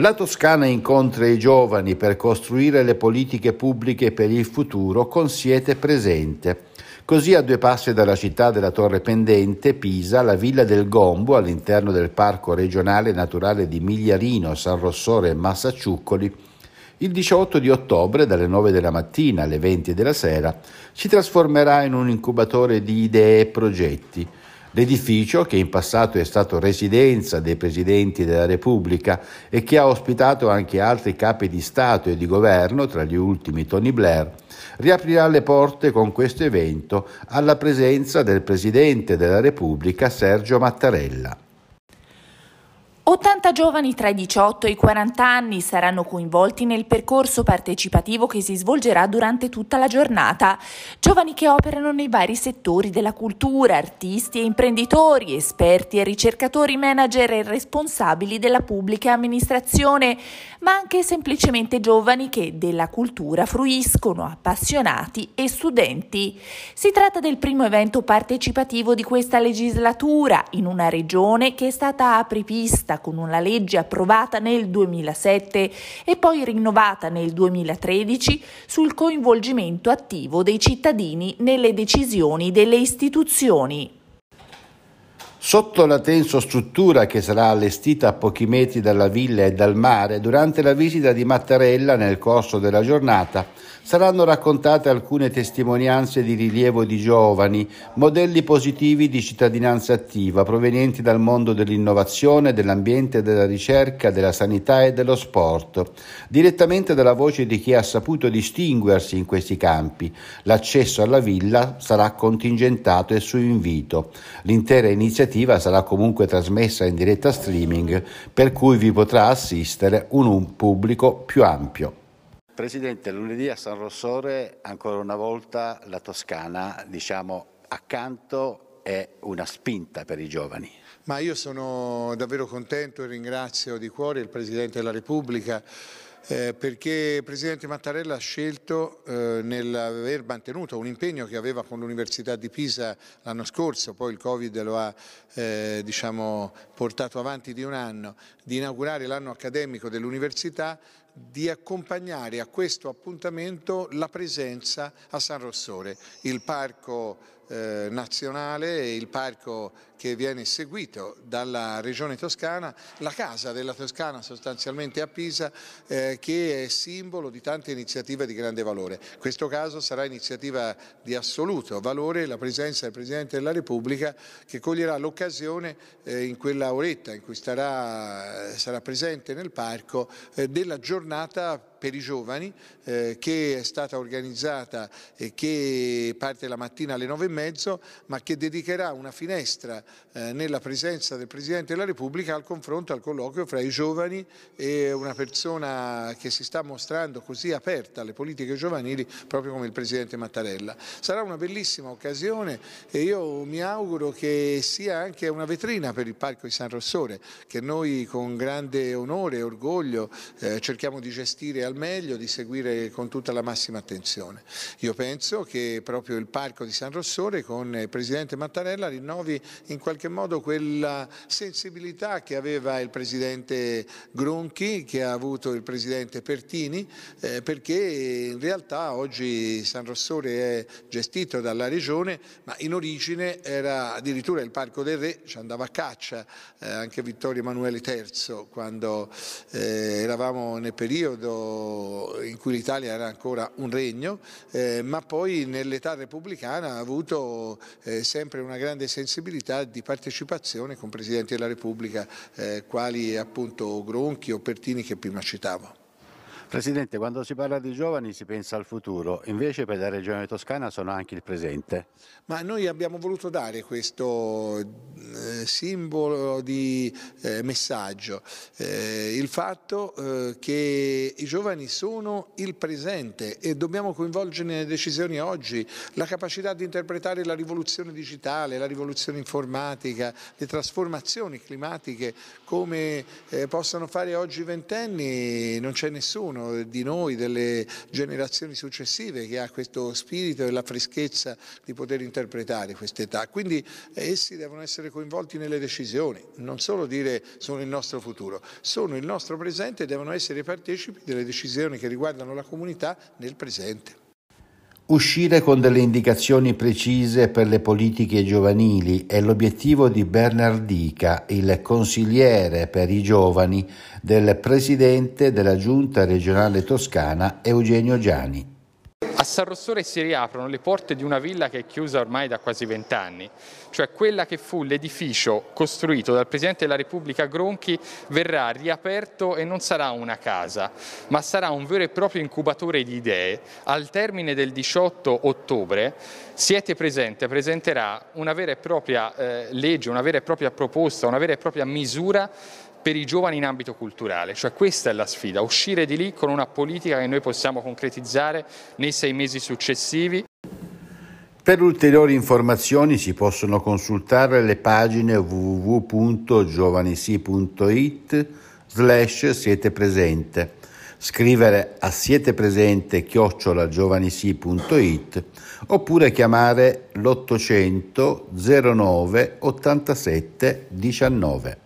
La Toscana incontra i giovani per costruire le politiche pubbliche per il futuro con Siete presente. Così a due passi dalla città della Torre Pendente, Pisa, la Villa del Gombo, all'interno del Parco regionale naturale di Migliarino, San Rossore e Massacciuccoli, il 18 di ottobre, dalle 9 della mattina alle 20 della sera, si trasformerà in un incubatore di idee e progetti L'edificio, che in passato è stato residenza dei presidenti della Repubblica e che ha ospitato anche altri capi di Stato e di governo, tra gli ultimi Tony Blair, riaprirà le porte con questo evento alla presenza del Presidente della Repubblica Sergio Mattarella. 80 giovani tra i 18 e i 40 anni saranno coinvolti nel percorso partecipativo che si svolgerà durante tutta la giornata. Giovani che operano nei vari settori della cultura, artisti e imprenditori, esperti e ricercatori, manager e responsabili della pubblica amministrazione, ma anche semplicemente giovani che della cultura fruiscono, appassionati e studenti. Si tratta del primo evento partecipativo di questa legislatura in una regione che è stata apripista con una legge approvata nel 2007 e poi rinnovata nel 2013 sul coinvolgimento attivo dei cittadini nelle decisioni delle istituzioni. Sotto la tensostruttura che sarà allestita a pochi metri dalla villa e dal mare, durante la visita di Mattarella nel corso della giornata, saranno raccontate alcune testimonianze di rilievo di giovani, modelli positivi di cittadinanza attiva provenienti dal mondo dell'innovazione, dell'ambiente, della ricerca, della sanità e dello sport, direttamente dalla voce di chi ha saputo distinguersi in questi campi. L'accesso alla villa sarà contingentato e su invito. L'intera iniziativa sarà comunque trasmessa in diretta streaming, per cui vi potrà assistere un, un pubblico più ampio. Presidente, lunedì a San Rossore ancora una volta la Toscana, diciamo, accanto è una spinta per i giovani. Ma io sono davvero contento e ringrazio di cuore il Presidente della Repubblica eh, perché il Presidente Mattarella ha scelto eh, nell'aver mantenuto un impegno che aveva con l'Università di Pisa l'anno scorso, poi il Covid lo ha eh, diciamo, portato avanti di un anno, di inaugurare l'anno accademico dell'Università di accompagnare a questo appuntamento la presenza a San Rossore, il parco eh, nazionale, il parco che viene seguito dalla regione toscana, la casa della Toscana sostanzialmente a Pisa eh, che è simbolo di tante iniziative di grande valore. In questo caso sarà iniziativa di assoluto valore la presenza del Presidente della Repubblica che coglierà l'occasione eh, in quella oretta in cui starà, sarà presente nel parco eh, della giornata giornata per i giovani eh, che è stata organizzata e che parte la mattina alle nove e mezzo ma che dedicherà una finestra eh, nella presenza del Presidente della Repubblica al confronto, al colloquio fra i giovani e una persona che si sta mostrando così aperta alle politiche giovanili proprio come il Presidente Mattarella. Sarà una bellissima occasione e io mi auguro che sia anche una vetrina per il Parco di San Rossore che noi con grande onore e orgoglio eh, cerchiamo di gestire al meglio, di seguire con tutta la massima attenzione. Io penso che proprio il Parco di San Rossore con il Presidente Mattarella rinnovi in qualche modo quella sensibilità che aveva il Presidente Gronchi, che ha avuto il Presidente Pertini, eh, perché in realtà oggi San Rossore è gestito dalla Regione, ma in origine era addirittura il Parco del Re, ci andava a caccia eh, anche Vittorio Emanuele III quando eh, eravamo nel periodo in cui l'Italia era ancora un regno, eh, ma poi nell'età repubblicana ha avuto eh, sempre una grande sensibilità di partecipazione con Presidenti della Repubblica, eh, quali appunto Gronchi o Pertini che prima citavo. Presidente, quando si parla di giovani si pensa al futuro, invece per la Regione Toscana sono anche il presente. Ma noi abbiamo voluto dare questo simbolo di eh, messaggio, eh, il fatto eh, che i giovani sono il presente e dobbiamo coinvolgere nelle decisioni oggi la capacità di interpretare la rivoluzione digitale, la rivoluzione informatica, le trasformazioni climatiche come eh, possano fare oggi i ventenni, non c'è nessuno di noi, delle generazioni successive, che ha questo spirito e la freschezza di poter interpretare quest'età. Quindi essi devono essere coinvolti coinvolti nelle decisioni, non solo dire sono il nostro futuro, sono il nostro presente e devono essere partecipi delle decisioni che riguardano la comunità nel presente. Uscire con delle indicazioni precise per le politiche giovanili è l'obiettivo di Bernardica, il consigliere per i giovani del presidente della giunta regionale toscana Eugenio Giani. San Rossore si riaprono le porte di una villa che è chiusa ormai da quasi vent'anni, cioè quella che fu l'edificio costruito dal Presidente della Repubblica Gronchi verrà riaperto e non sarà una casa, ma sarà un vero e proprio incubatore di idee. Al termine del 18 ottobre Siete Presente presenterà una vera e propria eh, legge, una vera e propria proposta, una vera e propria misura per i giovani in ambito culturale, cioè questa è la sfida, uscire di lì con una politica che noi possiamo concretizzare nei sei mesi successivi. Per ulteriori informazioni si possono consultare le pagine www.giovanisi.it slash siete presente, scrivere a siete presente chiocciolagiovanisi.it oppure chiamare l'800 09 87 19.